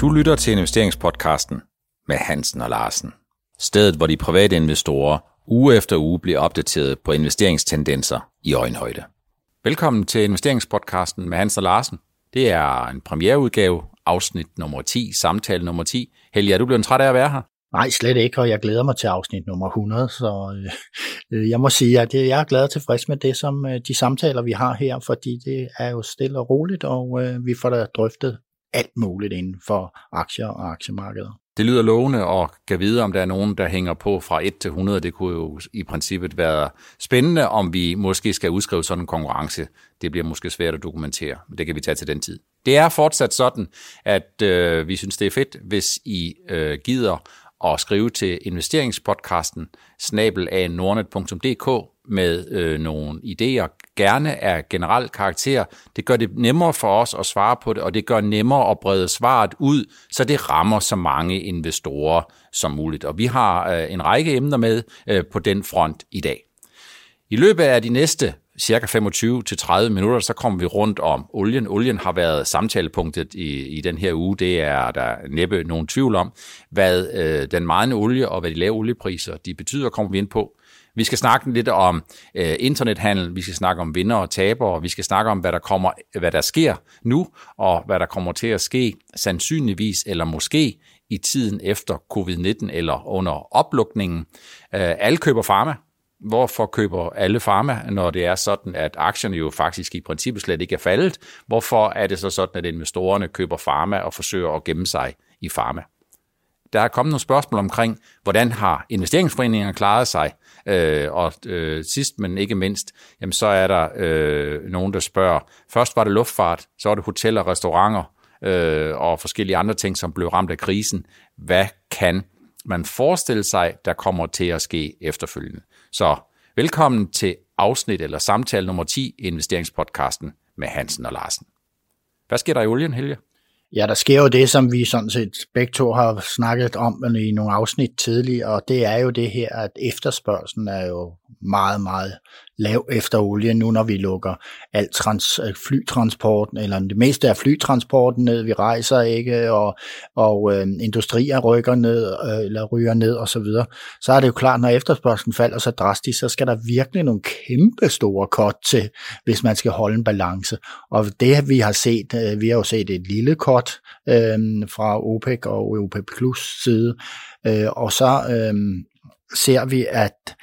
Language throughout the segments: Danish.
Du lytter til investeringspodcasten med Hansen og Larsen. Stedet, hvor de private investorer uge efter uge bliver opdateret på investeringstendenser i øjenhøjde. Velkommen til investeringspodcasten med Hansen og Larsen. Det er en premiereudgave, afsnit nummer 10, samtale nummer 10. Helge, er du blevet træt af at være her? Nej, slet ikke, og jeg glæder mig til afsnit nummer 100, så øh, øh, jeg må sige, at jeg er glad og tilfreds med det, som øh, de samtaler, vi har her, fordi det er jo stille og roligt, og øh, vi får da drøftet alt muligt inden for aktier og aktiemarkedet. Det lyder lovende og kan vide, om der er nogen, der hænger på fra 1 til 100. Det kunne jo i princippet være spændende, om vi måske skal udskrive sådan en konkurrence. Det bliver måske svært at dokumentere, men det kan vi tage til den tid. Det er fortsat sådan, at øh, vi synes, det er fedt, hvis I øh, gider og skrive til investeringspodcasten snabel med øh, nogle idéer, gerne af generel karakter. Det gør det nemmere for os at svare på det, og det gør nemmere at brede svaret ud, så det rammer så mange investorer som muligt. Og vi har øh, en række emner med øh, på den front i dag. I løbet af de næste cirka 25-30 minutter, så kommer vi rundt om olien. Olien har været samtalepunktet i, i den her uge. Det er der næppe nogen tvivl om. Hvad øh, den meget olie og hvad de lave oliepriser de betyder, kommer vi ind på. Vi skal snakke lidt om øh, internethandel, vi skal snakke om vinder og tabere, vi skal snakke om, hvad der, kommer, hvad der sker nu, og hvad der kommer til at ske sandsynligvis eller måske i tiden efter covid-19 eller under oplukningen. Øh, alle køber farma, Hvorfor køber alle farma, når det er sådan, at aktierne jo faktisk i princippet slet ikke er faldet? Hvorfor er det så sådan, at investorerne køber farma og forsøger at gemme sig i farma? Der er kommet nogle spørgsmål omkring, hvordan har investeringsforeningerne klaret sig? Øh, og øh, sidst, men ikke mindst, jamen, så er der øh, nogen, der spørger, først var det luftfart, så var det hoteller, restauranter øh, og forskellige andre ting, som blev ramt af krisen. Hvad kan man forestille sig, der kommer til at ske efterfølgende? Så velkommen til afsnit eller samtale nummer 10 i investeringspodcasten med Hansen og Larsen. Hvad sker der i olien, Helge? Ja, der sker jo det, som vi sådan set begge to har snakket om i nogle afsnit tidligere, og det er jo det her, at efterspørgselen er jo meget, meget lav efter olie, nu når vi lukker alt trans, øh, flytransporten, eller det meste af flytransporten ned, vi rejser ikke, og, og øh, industrier rykker ned, øh, eller ryger ned og så videre, så er det jo klart, når efterspørgselen falder så drastisk, så skal der virkelig nogle kæmpe store kort til, hvis man skal holde en balance. Og det vi har set, øh, vi har jo set et lille kort øh, fra OPEC og OPEC Plus side, øh, og så øh, ser vi, at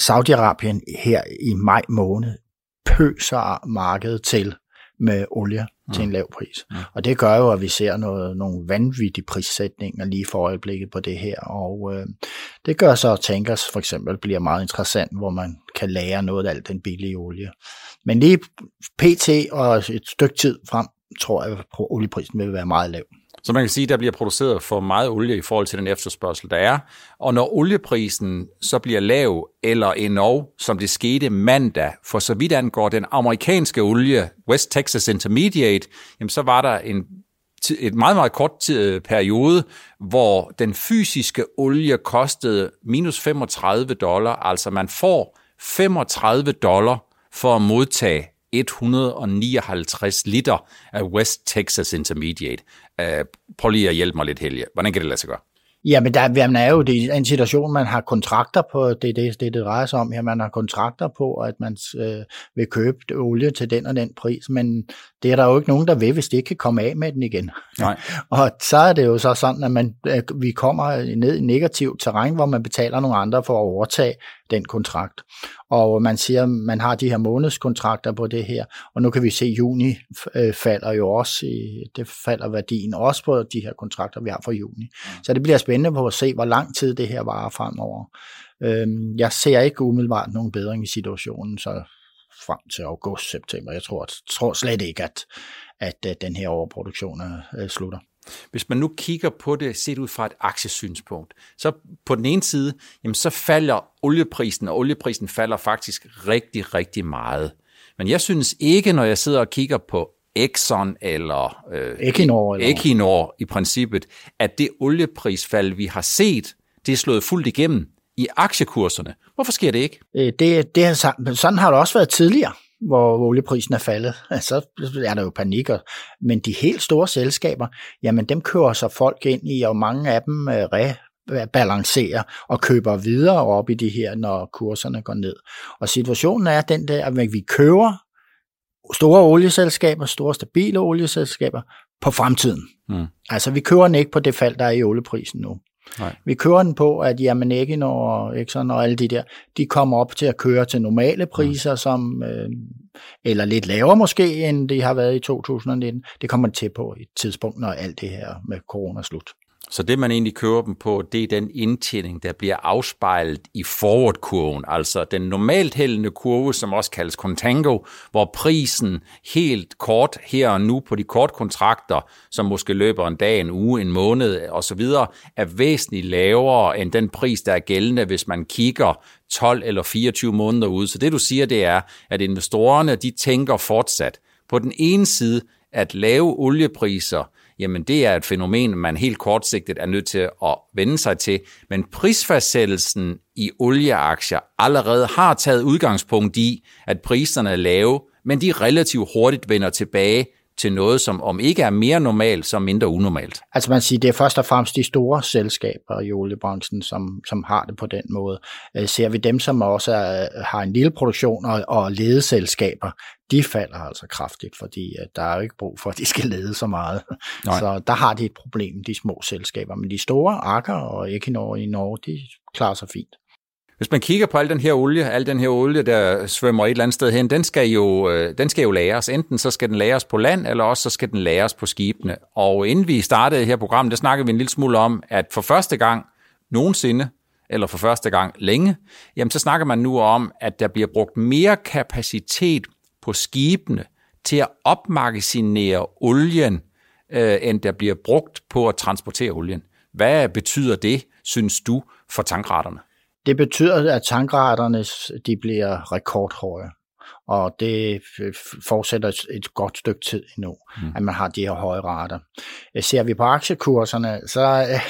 Saudi-Arabien her i maj måned pøser markedet til med olie mm. til en lav pris. Mm. Og det gør jo, at vi ser noget, nogle vanvittige prissætninger lige for øjeblikket på det her. Og øh, det gør så, at tankers for eksempel bliver meget interessant, hvor man kan lære noget af alt den billige olie. Men lige pt. og et stykke tid frem, tror jeg, at olieprisen vil være meget lav. Så man kan sige, at der bliver produceret for meget olie i forhold til den efterspørgsel, der er. Og når olieprisen så bliver lav, eller endnu, som det skete mandag, for så vidt angår den amerikanske olie, West Texas Intermediate, jamen så var der en et meget, meget kort tid, øh, periode, hvor den fysiske olie kostede minus 35 dollar, altså man får 35 dollar for at modtage 159 liter af West Texas Intermediate. Uh, prøv lige at hjælpe mig lidt, Helge. Hvordan kan det lade sig gøre? Ja, men der man er jo det, en situation, man har kontrakter på, det er det, det, det drejer sig om her, man har kontrakter på, at man øh, vil købe olie til den og den pris, men det er der jo ikke nogen, der vil, hvis de ikke kan komme af med den igen. Nej. og så er det jo så sådan, at man, vi kommer ned i negativt terræn, hvor man betaler nogle andre for at overtage den kontrakt. Og man siger, man har de her månedskontrakter på det her, og nu kan vi se, at juni øh, falder jo også, i, det falder værdien også på de her kontrakter, vi har for juni. Mm. Så det bliver spændende på at se, hvor lang tid det her varer fremover. Øhm, jeg ser ikke umiddelbart nogen bedring i situationen, så frem til august-september. Jeg tror, tror slet ikke, at, at, at den her overproduktion uh, slutter. Hvis man nu kigger på det set ud fra et aktiesynspunkt, så på den ene side, jamen så falder olieprisen, og olieprisen falder faktisk rigtig, rigtig meget. Men jeg synes ikke, når jeg sidder og kigger på Exxon eller øh, Equinor, eller Equinor i princippet, at det olieprisfald, vi har set, det er slået fuldt igennem i aktiekurserne. Hvorfor sker det ikke? Øh, det, det sådan har det også været tidligere. Hvor olieprisen er faldet, så er der jo panik. Men de helt store selskaber, jamen dem kører så folk ind i, og mange af dem øh, rebalancerer og køber videre op i de her, når kurserne går ned. Og situationen er den der, at vi køber store olieselskaber, store stabile olieselskaber, på fremtiden. Mm. Altså vi kører den ikke på det fald, der er i olieprisen nu. Nej. Vi kører den på, at jamen ikke og Exxon og alle de der, de kommer op til at køre til normale priser, mm. som, øh, eller lidt lavere måske, end de har været i 2019. Det kommer til på et tidspunkt, når alt det her med corona er slut. Så det, man egentlig kører dem på, det er den indtjening, der bliver afspejlet i forward-kurven, altså den normalt hældende kurve, som også kaldes contango, hvor prisen helt kort her og nu på de kortkontrakter, som måske løber en dag, en uge, en måned osv., er væsentligt lavere end den pris, der er gældende, hvis man kigger 12 eller 24 måneder ud. Så det, du siger, det er, at investorerne, de tænker fortsat på den ene side, at lave oliepriser jamen det er et fænomen, man helt kortsigtet er nødt til at vende sig til. Men prisfastsættelsen i olieaktier allerede har taget udgangspunkt i, at priserne er lave, men de relativt hurtigt vender tilbage til noget, som om ikke er mere normalt, så mindre unormalt. Altså man siger, det er først og fremmest de store selskaber i oliebranchen, som, som har det på den måde. Øh, ser vi dem, som også er, har en lille produktion og, og ledeselskaber, de falder altså kraftigt, fordi at der er jo ikke brug for, at de skal lede så meget. Nej. Så der har de et problem, de små selskaber. Men de store, Akker og Equinor i Norge, de klarer sig fint. Hvis man kigger på al den her olie, al den her olie, der svømmer et eller andet sted hen, den skal jo, øh, den skal jo læres. Enten så skal den læres på land, eller også så skal den læres på skibene. Og inden vi startede her program, der snakkede vi en lille smule om, at for første gang nogensinde, eller for første gang længe, jamen så snakker man nu om, at der bliver brugt mere kapacitet på skibene til at opmagasinere olien, øh, end der bliver brugt på at transportere olien. Hvad betyder det, synes du, for tankraterne? Det betyder, at tankraterne de bliver rekordhøje, og det fortsætter et godt stykke tid endnu, mm. at man har de her høje rater. Ser vi på aktiekurserne, så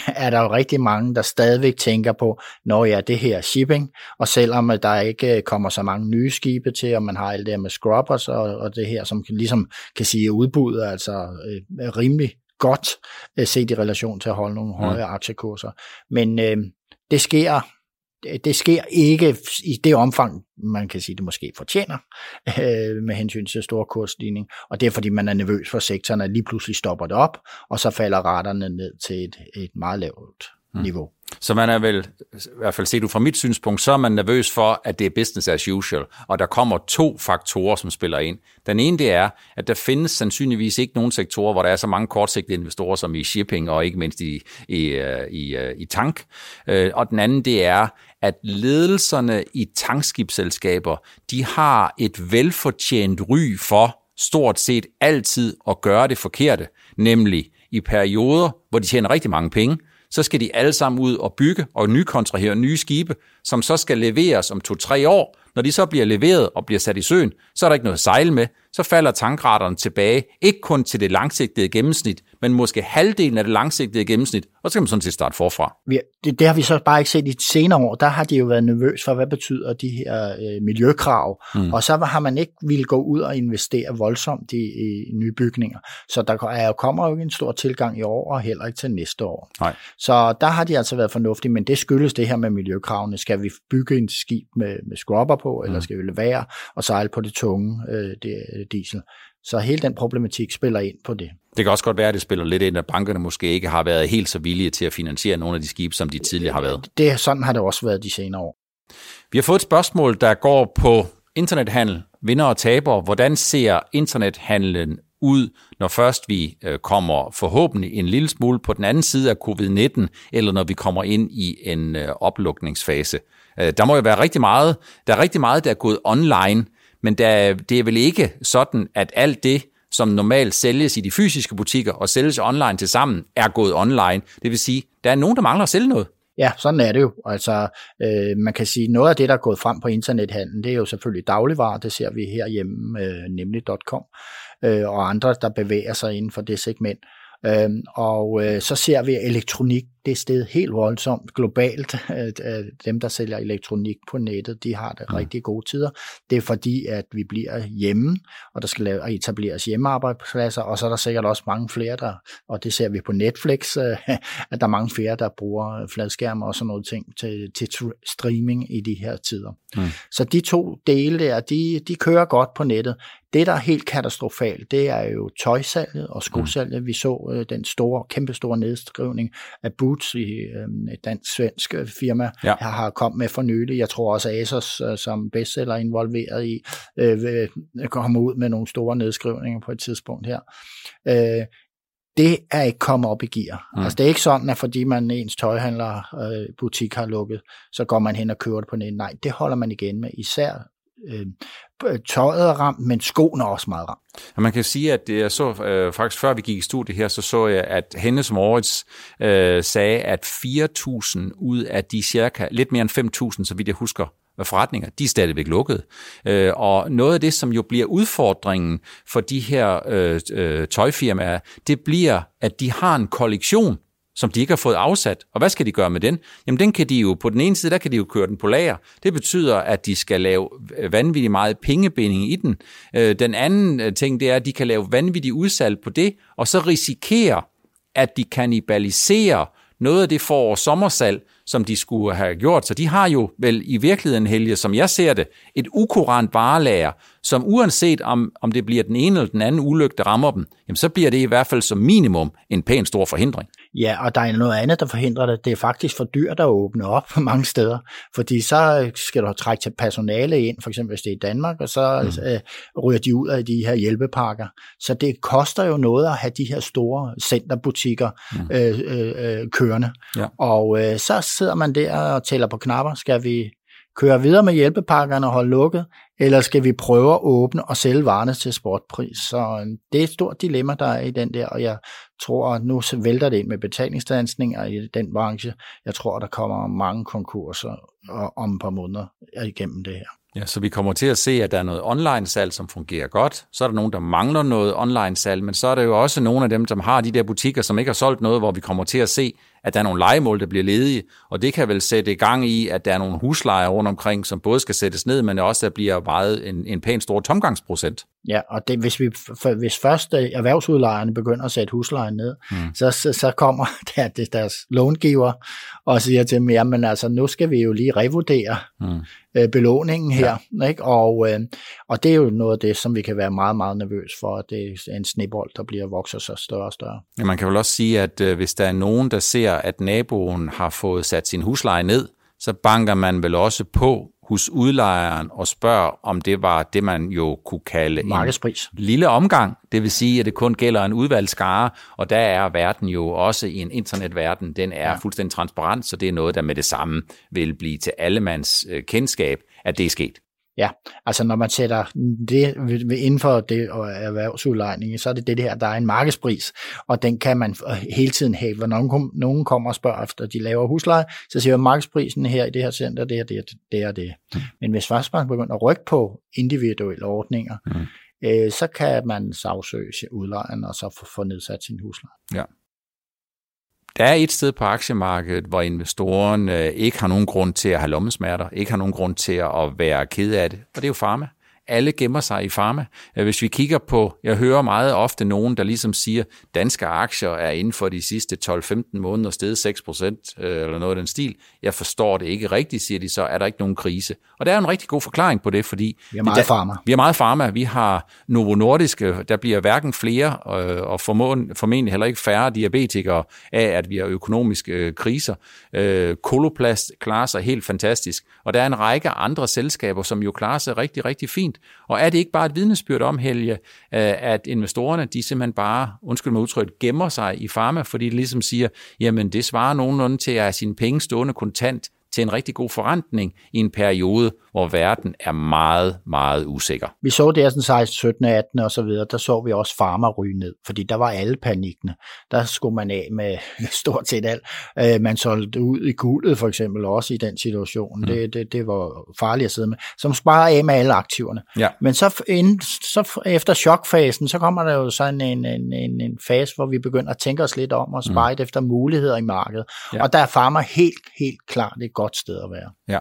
er der jo rigtig mange, der stadigvæk tænker på, når ja, det her shipping, og selvom der ikke kommer så mange nye skibe til, og man har alt det her med scrubbers og, og det her, som ligesom kan sige udbuddet, altså øh, rimelig godt øh, set i relation til at holde nogle høje mm. aktiekurser. Men øh, det sker det sker ikke i det omfang, man kan sige, det måske fortjener øh, med hensyn til stor kursstigning, og det er fordi, man er nervøs for sektoren, at lige pludselig stopper det op, og så falder raterne ned til et, et meget lavt mm. niveau. Så man er vel, i hvert fald set ud fra mit synspunkt, så er man nervøs for, at det er business as usual, og der kommer to faktorer, som spiller ind. Den ene det er, at der findes sandsynligvis ikke nogen sektorer, hvor der er så mange kortsigtede investorer som i shipping og ikke mindst i, i, øh, i, øh, i tank. Øh, og den anden det er, at ledelserne i tankskibsselskaber, de har et velfortjent ry for stort set altid at gøre det forkerte, nemlig i perioder, hvor de tjener rigtig mange penge, så skal de alle sammen ud og bygge og nykontrahere nye skibe, som så skal leveres om to-tre år. Når de så bliver leveret og bliver sat i søen, så er der ikke noget at sejle med. Så falder tankraterne tilbage, ikke kun til det langsigtede gennemsnit, men måske halvdelen af det langsigtede gennemsnit, og så kan man sådan set starte forfra. Ja, det, det har vi så bare ikke set i de senere år. Der har de jo været nervøs for, hvad betyder de her øh, miljøkrav, mm. og så har man ikke ville gå ud og investere voldsomt i, i nye bygninger. Så der er kommer jo ikke en stor tilgang i år, og heller ikke til næste år. Nej. Så der har de altså været fornuftige, men det skyldes det her med miljøkravene. Skal vi bygge en skib med, med scrubber på, mm. eller skal vi levere og sejle på det tunge øh, det, diesel? Så hele den problematik spiller ind på det. Det kan også godt være, at det spiller lidt ind, at bankerne måske ikke har været helt så villige til at finansiere nogle af de skibe, som de tidligere har været. Det, sådan har det også været de senere år. Vi har fået et spørgsmål, der går på internethandel, vinder og taber. Hvordan ser internethandlen ud, når først vi øh, kommer forhåbentlig en lille smule på den anden side af covid-19, eller når vi kommer ind i en øh, oplukningsfase? Øh, der må jo være rigtig meget, der er rigtig meget, der er gået online, men der, det er vel ikke sådan, at alt det, som normalt sælges i de fysiske butikker og sælges online til sammen, er gået online. Det vil sige, der er nogen, der mangler at sælge noget. Ja, sådan er det jo. Altså, øh, man kan sige, noget af det, der er gået frem på internethandlen, det er jo selvfølgelig dagligvarer, det ser vi herhjemme, øh, nemlig.com, øh, og andre, der bevæger sig inden for det segment. Øh, og øh, så ser vi elektronik det er steget helt voldsomt globalt. Dem, der sælger elektronik på nettet, de har det mm. rigtig gode tider. Det er fordi, at vi bliver hjemme, og der skal lave, etableres hjemmearbejdspladser, og så er der sikkert også mange flere, der, og det ser vi på Netflix, at der er mange flere, der bruger fladskærme og sådan noget ting til, til streaming i de her tider. Mm. Så de to dele der, de, de kører godt på nettet. Det, der er helt katastrofalt, det er jo tøjsalget og skosalget. Mm. Vi så øh, den store, kæmpe store nedskrivning af Boots, i, øh, et dansk-svensk firma, ja. her har kommet med for nylig. Jeg tror også Asos, øh, som bestseller involveret i, øh, vil komme ud med nogle store nedskrivninger på et tidspunkt her. Øh, det er ikke kommet op i gear. Mm. Altså det er ikke sådan, at fordi man ens tøjhandler øh, butik har lukket, så går man hen og køber det på nettet. Nej, det holder man igen med. Især øh, tøjet er ramt, men skoene er også meget ramt. Ja, man kan sige, at jeg så øh, faktisk før vi gik i studiet her, så så jeg, at Hennes Moritz øh, sagde, at 4.000 ud af de cirka lidt mere end 5.000, så vidt jeg husker, øh, forretninger, de er stadigvæk lukket. Øh, og noget af det, som jo bliver udfordringen for de her øh, øh, tøjfirmaer, det bliver, at de har en kollektion, som de ikke har fået afsat. Og hvad skal de gøre med den? Jamen den kan de jo, på den ene side, der kan de jo køre den på lager. Det betyder, at de skal lave vanvittigt meget pengebinding i den. Øh, den anden øh, ting, det er, at de kan lave vanvittigt udsalg på det, og så risikere, at de kanibaliserer noget af det forår sommersalg, som de skulle have gjort. Så de har jo vel i virkeligheden, Helge, som jeg ser det, et ukurant varelager, som uanset om, om det bliver den ene eller den anden ulykke, der rammer dem, jamen så bliver det i hvert fald som minimum en pæn stor forhindring. Ja, og der er noget andet, der forhindrer det. Det er faktisk for dyrt at åbne op på mange steder, fordi så skal du trække til personale ind, for eksempel hvis det er i Danmark, og så mm. øh, ryger de ud af de her hjælpepakker. Så det koster jo noget at have de her store centerbutikker mm. øh, øh, øh kørende. Ja. Og øh, så sidder man der og tæller på knapper. Skal vi køre videre med hjælpepakkerne og holde lukket, eller skal vi prøve at åbne og sælge varerne til sportpris? Så øhm, det er et stort dilemma, der er i den der, og jeg tror, at nu vælter det ind med betalingsdansninger i den branche. Jeg tror, der kommer mange konkurser øh, om et par måneder øh, igennem det her. Ja, så vi kommer til at se, at der er noget online-salg, som fungerer godt. Så er der nogen, der mangler noget online-salg, men så er der jo også nogle af dem, som har de der butikker, som ikke har solgt noget, hvor vi kommer til at se, at der er nogle legemål, der bliver ledige, og det kan vel sætte i gang i, at der er nogle huslejer rundt omkring, som både skal sættes ned, men også der bliver meget en, en pæn stor tomgangsprocent. Ja, og det, hvis, vi, for, hvis først øh, erhvervsudlejerne begynder at sætte huslejen ned, mm. så, så, så kommer der, det deres långiver og siger til dem, jamen altså, nu skal vi jo lige revurdere mm. øh, belåningen her, ja. ikke? Og, øh, og det er jo noget af det, som vi kan være meget, meget nervøs for, at det er en snebold, der bliver vokser så større og større. Ja, man kan vel også sige, at øh, hvis der er nogen, der ser, at naboen har fået sat sin husleje ned, så banker man vel også på hos udlejeren og spørger, om det var det, man jo kunne kalde Markedspris. en lille omgang. Det vil sige, at det kun gælder en udvalgt skare, og der er verden jo også i en internetverden, den er ja. fuldstændig transparent, så det er noget, der med det samme vil blive til allemands øh, kendskab, at det er sket. Ja, altså når man sætter det inden for det og erhvervsudlejning, så er det det her, der er en markedspris, og den kan man hele tiden have. Når nogen, nogen kommer og spørger efter, de laver husleje, så siger man, markedsprisen her i det her center, det er det, det er det. Mm. Men hvis først man begynder at rykke på individuelle ordninger, mm. øh, så kan man sagsøge udlejeren og så få, få nedsat sin husleje. Ja. Der er et sted på aktiemarkedet, hvor investoren øh, ikke har nogen grund til at have lommesmerter, ikke har nogen grund til at være ked af det, og det er jo farma alle gemmer sig i farma. Øh, hvis vi kigger på, jeg hører meget ofte nogen, der ligesom siger, danske aktier er inden for de sidste 12-15 måneder steget 6 procent, øh, eller noget af den stil. Jeg forstår det ikke rigtigt, siger de, så er der ikke nogen krise. Og der er en rigtig god forklaring på det, fordi... Vi er meget farma. Vi er meget farma. Vi har Novo Nordisk, der bliver hverken flere, øh, og formentlig heller ikke færre diabetikere af, at vi har økonomiske kriser. Koloplast klarer sig helt fantastisk. Og der er en række andre selskaber, som jo klarer sig rigtig, rigtig fint. Og er det ikke bare et vidnesbyrd om, Helge, øh, at investorerne, de simpelthen bare, undskyld mig udtrykt, gemmer sig i farma, fordi de ligesom siger, jamen det svarer nogenlunde til at have sine penge stående kontant til en rigtig god forrentning i en periode, hvor verden er meget, meget usikker. Vi så det sådan 16, 17, 18 og så videre, der så vi også farmer ryge ned, fordi der var alle panikkende. Der skulle man af med stort set alt. Øh, man solgte ud i guldet for eksempel også i den situation. Mm. Det, det, det var farligt at sidde med. Så man sparer af med alle aktiverne. Ja. Men så, inden, så efter chokfasen, så kommer der jo sådan en, en, en, en fase, hvor vi begynder at tænke os lidt om og spare mm. efter muligheder i markedet. Ja. Og der er farmer helt, helt klart et godt sted at være. Ja.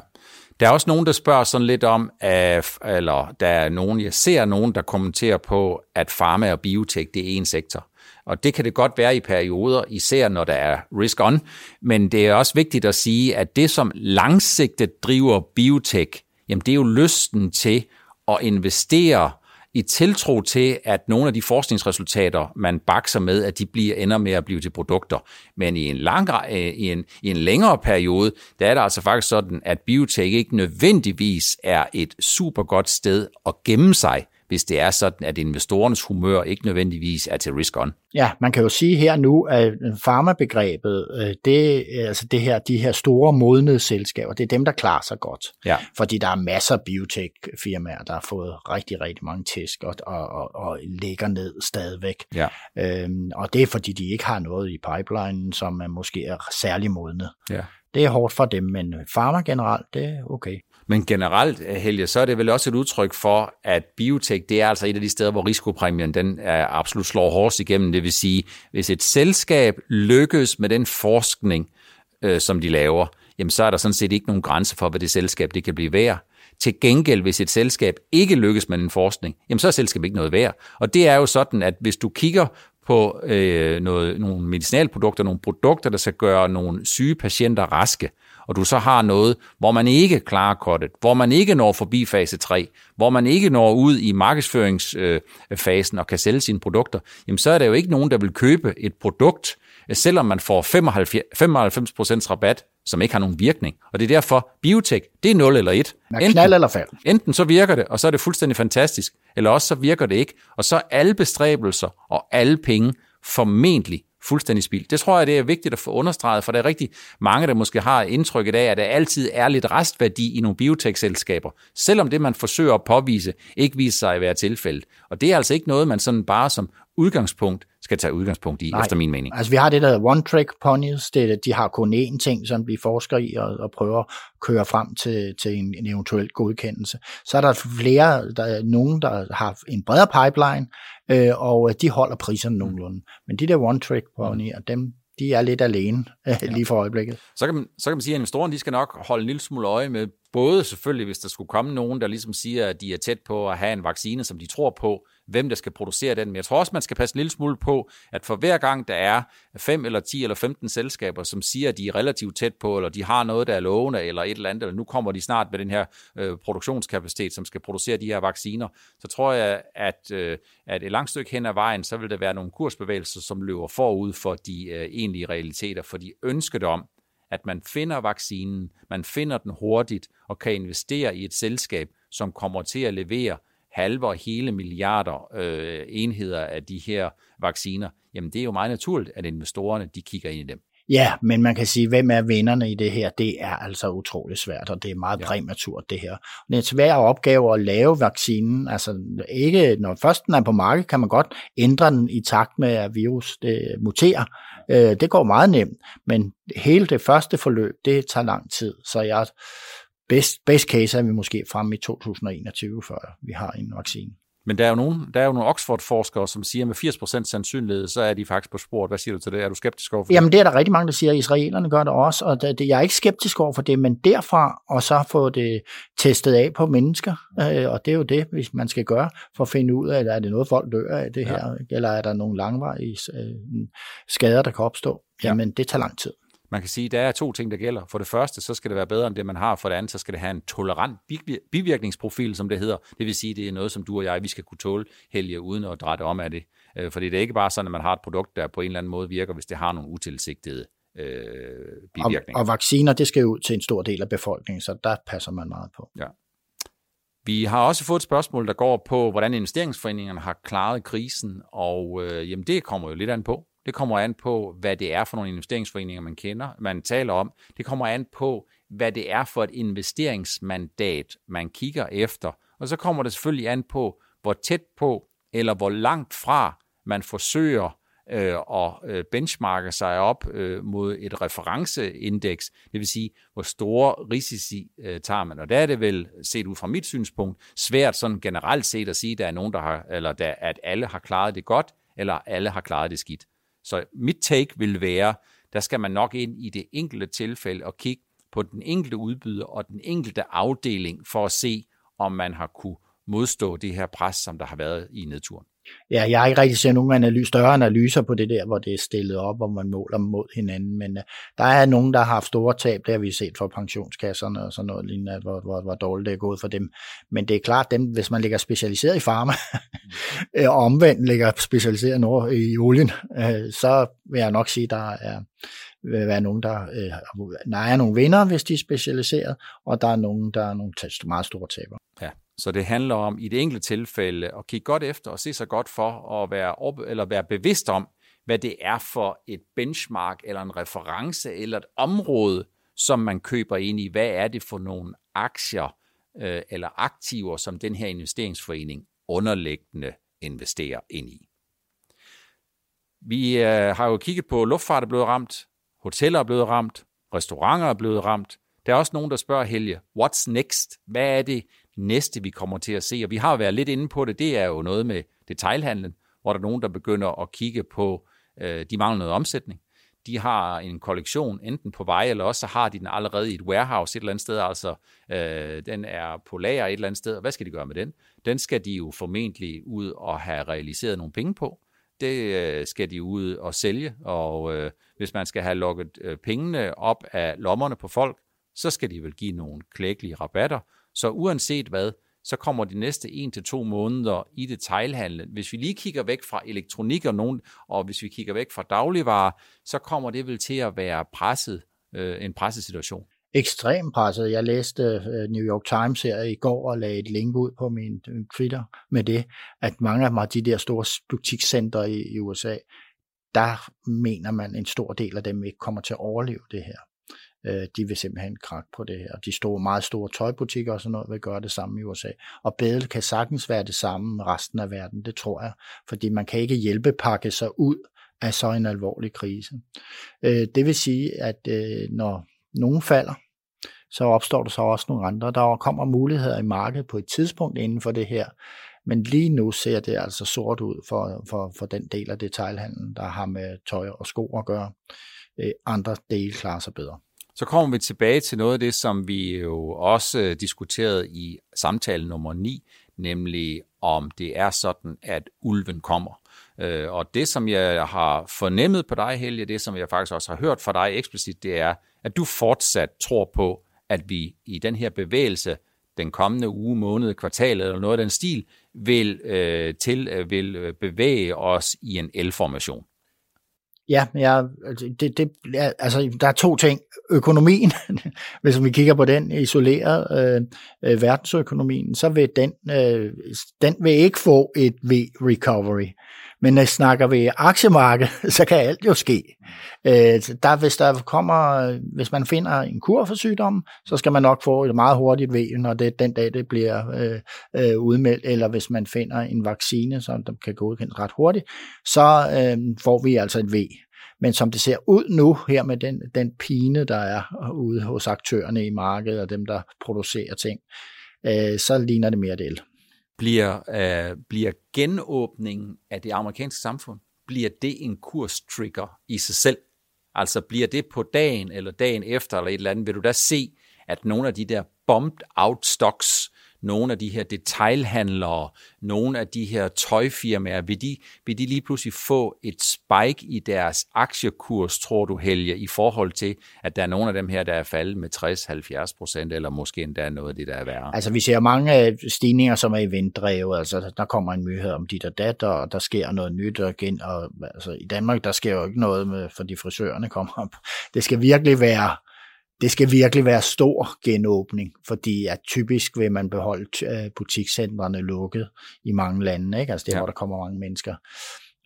Der er også nogen, der spørger sådan lidt om, at, eller der er nogen, jeg ser nogen, der kommenterer på, at pharma og biotech, det er en sektor. Og det kan det godt være i perioder, især når der er risk on. Men det er også vigtigt at sige, at det, som langsigtet driver biotech, jamen det er jo lysten til at investere i tiltro til, at nogle af de forskningsresultater, man bakser med, at de bliver ender med at blive til produkter. Men i en, lang, øh, i en, i en længere periode, der er det altså faktisk sådan, at biotech ikke nødvendigvis er et super godt sted at gemme sig hvis det er sådan, at investorernes humør ikke nødvendigvis er til risk on. Ja, man kan jo sige her nu, at farmabegrebet, øh, det, altså det her, de her store modnede selskaber, det er dem, der klarer sig godt. Ja. Fordi der er masser af biotech-firmaer, der har fået rigtig, rigtig mange tæsk og, og, og, og ligger ned stadigvæk. Ja. Øhm, og det er fordi, de ikke har noget i pipelinen, som er måske er særlig modne. Ja. Det er hårdt for dem, men farmer generelt, det er okay. Men generelt, øh, Helge, så er det vel også et udtryk for, at biotech, det er altså et af de steder, hvor risikopræmien den er absolut slår hårdest igennem. Det vil sige, hvis et selskab lykkes med den forskning, øh, som de laver, jamen så er der sådan set ikke nogen grænse for, hvad det selskab det kan blive værd. Til gengæld, hvis et selskab ikke lykkes med den forskning, jamen så er selskabet ikke noget værd. Og det er jo sådan, at hvis du kigger på øh, noget, nogle medicinalprodukter, nogle produkter, der skal gøre nogle syge patienter raske, og du så har noget, hvor man ikke klarer kortet, hvor man ikke når forbi fase 3, hvor man ikke når ud i markedsføringsfasen og kan sælge sine produkter, jamen så er der jo ikke nogen, der vil købe et produkt, selvom man får 95% rabat, som ikke har nogen virkning. Og det er derfor, biotech, det er 0 eller 1. Enten, knald eller fald. Enten så virker det, og så er det fuldstændig fantastisk, eller også så virker det ikke, og så er alle bestræbelser og alle penge formentlig fuldstændig spild. Det tror jeg, det er vigtigt at få understreget, for der er rigtig mange, der måske har indtrykket af, at der altid er lidt restværdi i nogle biotech-selskaber, selvom det, man forsøger at påvise, ikke viser sig at være tilfældet. Og det er altså ikke noget, man sådan bare som udgangspunkt skal tage udgangspunkt i, Nej. efter min mening. Altså vi har det, der one-trick ponies, det, de har kun én ting, som vi forsker i og, og prøver at køre frem til, til en, en eventuel godkendelse. Så er der flere, der er nogen, der har en bredere pipeline, øh, og de holder priserne nogenlunde. Men de der one-trick ponies, dem, de er lidt alene lige for øjeblikket. Så kan, man, så kan man sige, at investorerne de skal nok holde en lille smule øje med, både selvfølgelig, hvis der skulle komme nogen, der ligesom siger, at de er tæt på at have en vaccine, som de tror på, hvem der skal producere den. Men jeg tror også, man skal passe en lille smule på, at for hver gang der er 5 eller 10 eller 15 selskaber, som siger, at de er relativt tæt på, eller de har noget, der er lovende, eller et eller andet, eller nu kommer de snart med den her øh, produktionskapacitet, som skal producere de her vacciner, så tror jeg, at, øh, at et langt stykke hen ad vejen, så vil der være nogle kursbevægelser, som løber forud for de øh, egentlige realiteter, for de ønsker det om, at man finder vaccinen, man finder den hurtigt og kan investere i et selskab, som kommer til at levere halve og hele milliarder øh, enheder af de her vacciner, jamen det er jo meget naturligt, at investorerne de kigger ind i dem. Ja, men man kan sige, hvem er vinderne i det her? Det er altså utrolig svært, og det er meget ja. præmaturt det her. Det er en svær opgave at lave vaccinen. Altså ikke, når først den er på markedet, kan man godt ændre den i takt med, at virus det muterer. Øh, det går meget nemt, men hele det første forløb, det tager lang tid. Så jeg best, best case er vi måske fremme i 2021, før vi har en vaccine. Men der er jo nogle, der er jo nogle Oxford-forskere, som siger, at med 80% sandsynlighed, så er de faktisk på sporet. Hvad siger du til det? Er du skeptisk over for det? Jamen, det er der rigtig mange, der siger. Israelerne gør det også, og det, jeg er ikke skeptisk over for det, men derfra og så få det testet af på mennesker, øh, og det er jo det, hvis man skal gøre, for at finde ud af, er det noget, folk dør af det ja. her, eller er der nogle langvarige øh, skader, der kan opstå? Jamen, ja. det tager lang tid. Man kan sige, at der er to ting, der gælder. For det første, så skal det være bedre end det, man har. For det andet, så skal det have en tolerant bivirkningsprofil, som det hedder. Det vil sige, det er noget, som du og jeg, vi skal kunne tåle helge uden at dreje om af det. Øh, fordi det er ikke bare sådan, at man har et produkt, der på en eller anden måde virker, hvis det har nogle utilsigtede øh, bivirkninger. Og, og vacciner, det skal jo ud til en stor del af befolkningen, så der passer man meget på. Ja. Vi har også fået et spørgsmål, der går på, hvordan investeringsforeningerne har klaret krisen, og øh, jamen det kommer jo lidt an på. Det kommer an på, hvad det er for nogle investeringsforeninger, man kender, man taler om. Det kommer an på, hvad det er for et investeringsmandat, man kigger efter. Og så kommer det selvfølgelig an på, hvor tæt på eller hvor langt fra man forsøger øh, at øh, benchmarke sig op øh, mod et referenceindeks, det vil sige, hvor store risici øh, tager man. Og der er det vel, set ud fra mit synspunkt, svært sådan generelt set at sige, der er nogen, der har, eller der, at alle har klaret det godt, eller alle har klaret det skidt. Så mit take vil være, der skal man nok ind i det enkelte tilfælde og kigge på den enkelte udbyder og den enkelte afdeling for at se, om man har kunne modstå det her pres, som der har været i nedturen. Ja, jeg har ikke rigtig set nogen analyse, større analyser på det der, hvor det er stillet op, hvor man måler mod hinanden, men uh, der er nogen, der har haft store tab, det har vi set for pensionskasserne og sådan noget lignende, hvor, hvor, hvor dårligt det er gået for dem. Men det er klart, dem, hvis man ligger specialiseret i farma, øh, og omvendt ligger specialiseret nord øh, i olien, uh, så vil jeg nok sige, der er, vil være nogen, der, uh, der er nogle vinder, hvis de er specialiseret, og der er nogen, der er nogle meget store taber. Ja, så det handler om i det enkelte tilfælde at kigge godt efter og se sig godt for at være, op, eller være bevidst om, hvad det er for et benchmark eller en reference eller et område, som man køber ind i. Hvad er det for nogle aktier øh, eller aktiver, som den her investeringsforening underliggende investerer ind i. Vi øh, har jo kigget på, luftfart er blevet ramt, hoteller er blevet ramt, restauranter er blevet ramt. Der er også nogen, der spørger Helge, what's next? Hvad er det næste, vi kommer til at se? Og vi har været lidt inde på det, det er jo noget med detailhandlen, hvor der er nogen, der begynder at kigge på, øh, de mangler noget omsætning. De har en kollektion enten på vej, eller også så har de den allerede i et warehouse et eller andet sted, altså øh, den er på lager et eller andet sted, og hvad skal de gøre med den? Den skal de jo formentlig ud og have realiseret nogle penge på. Det øh, skal de ud og sælge, og øh, hvis man skal have lukket øh, pengene op af lommerne på folk, så skal de vel give nogle klækkelige rabatter. Så uanset hvad, så kommer de næste en til to måneder i detailhandlen. Hvis vi lige kigger væk fra elektronik og, nogen, og hvis vi kigger væk fra dagligvarer, så kommer det vel til at være presset, øh, en presset situation. Ekstremt presset. Jeg læste øh, New York Times her i går og lagde et link ud på min øh, Twitter med det, at mange af de der store butikscenter i, i USA, der mener man, en stor del af dem ikke kommer til at overleve det her øh, de vil simpelthen krakke på det her. De store, meget store tøjbutikker og sådan noget vil gøre det samme i USA. Og bedel kan sagtens være det samme med resten af verden, det tror jeg. Fordi man kan ikke hjælpe pakke sig ud af så en alvorlig krise. Øh, det vil sige, at øh, når nogen falder, så opstår der så også nogle andre. Der kommer muligheder i markedet på et tidspunkt inden for det her, men lige nu ser det altså sort ud for, for, for den del af detailhandlen, der har med tøj og sko at gøre. Øh, andre dele klarer sig bedre. Så kommer vi tilbage til noget af det, som vi jo også diskuterede i samtale nummer 9, nemlig om det er sådan, at ulven kommer. Øh, og det, som jeg har fornemmet på dig, Helge, det, som jeg faktisk også har hørt fra dig eksplicit, det er, at du fortsat tror på, at vi i den her bevægelse, den kommende uge, måned, kvartal eller noget af den stil, vil, øh, til, øh, vil øh, bevæge os i en L-formation. Ja, ja altså, det, det, ja, altså, der er to ting. Økonomien, hvis vi kigger på den isoleret, øh, øh, verdensøkonomien, så vil den, øh, den vil ikke få et V-recovery. Men når snakker ved aktiemarkedet, så kan alt jo ske. Øh, der, hvis der kommer, hvis man finder en kur for sygdommen, så skal man nok få et meget hurtigt V, når det den dag det bliver øh, øh, udmeldt, eller hvis man finder en vaccine, som der kan godkendes ret hurtigt, så øh, får vi altså et V. Men som det ser ud nu her med den, den pine, der er ude hos aktørerne i markedet og dem, der producerer ting, øh, så ligner det mere det el bliver, øh, bliver genåbningen af det amerikanske samfund, bliver det en kurstrigger i sig selv? Altså bliver det på dagen eller dagen efter eller et eller andet, vil du da se, at nogle af de der bombed out stocks, nogle af de her detailhandlere, nogle af de her tøjfirmaer, vil de, vil de lige pludselig få et spike i deres aktiekurs, tror du, Helge, i forhold til, at der er nogle af dem her, der er faldet med 60-70 procent, eller måske endda noget af det, der er værre? Altså, vi ser mange øh, stigninger, som er eventdrevet. Altså, der kommer en nyhed om dit og dat, og der sker noget nyt og igen. Og, altså, I Danmark, der sker jo ikke noget med, for de frisørerne kommer op. Det skal virkelig være det skal virkelig være stor genåbning, fordi at typisk vil man beholde øh, butikscentrene lukket i mange lande, ikke? altså det ja. hvor der kommer mange mennesker.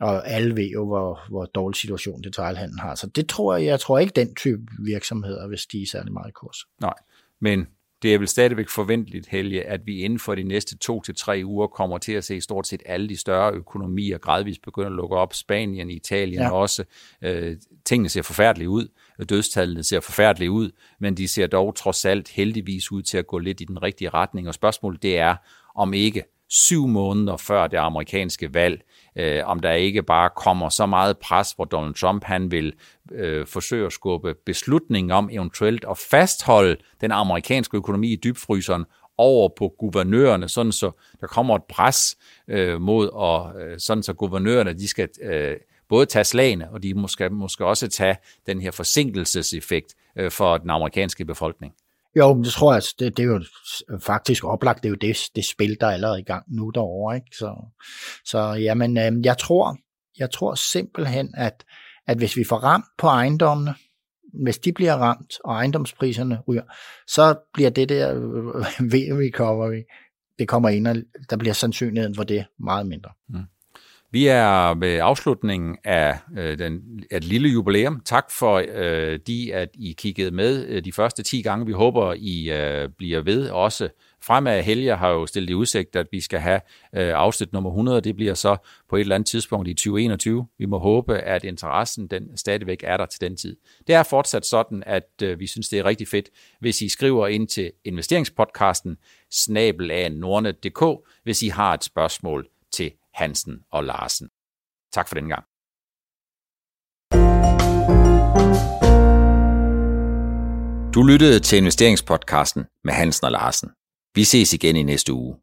Og alle ved jo, hvor, hvor dårlig situation detaljhandlen har. Så det tror jeg, jeg tror ikke, den type virksomheder vil stige særlig meget i kurs. Nej, men det er vel stadigvæk forventeligt, Helge, at vi inden for de næste to til tre uger kommer til at se stort set alle de større økonomier gradvist begynde at lukke op. Spanien, Italien ja. også. Øh, tingene ser forfærdelige ud. Dødstallene ser forfærdelige ud, men de ser dog trods alt heldigvis ud til at gå lidt i den rigtige retning. Og spørgsmålet det er, om ikke syv måneder før det amerikanske valg, øh, om der ikke bare kommer så meget pres, hvor Donald Trump han vil øh, forsøge at skubbe beslutningen om eventuelt at fastholde den amerikanske økonomi i dybfryseren over på guvernørerne, sådan så der kommer et pres øh, mod, og øh, sådan så guvernørerne de skal øh, både tage slagene, og de måske, måske også tage den her forsinkelseseffekt øh, for den amerikanske befolkning. Jo, det tror jeg, altså, det, det er jo faktisk oplagt, det er jo det, det spil, der er allerede i gang nu derovre. Ikke? Så, så jamen, øh, jeg tror, jeg tror simpelthen, at, at hvis vi får ramt på ejendommene, hvis de bliver ramt, og ejendomspriserne ryger, så bliver det der øh, V-recovery, det kommer ind, og der bliver sandsynligheden for det meget mindre. Mm. Vi er ved afslutningen af, øh, den, et lille jubilæum. Tak for øh, de, at I kiggede med øh, de første 10 gange. Vi håber, I øh, bliver ved også. Fremad Helge har jo stillet i udsigt, at vi skal have øh, afsnit nummer 100. Det bliver så på et eller andet tidspunkt i 2021. Vi må håbe, at interessen den stadigvæk er der til den tid. Det er fortsat sådan, at øh, vi synes, det er rigtig fedt, hvis I skriver ind til investeringspodcasten snabelagnordnet.dk, hvis I har et spørgsmål til Hansen og Larsen. Tak for den gang. Du lyttede til investeringspodcasten med Hansen og Larsen. Vi ses igen i næste uge.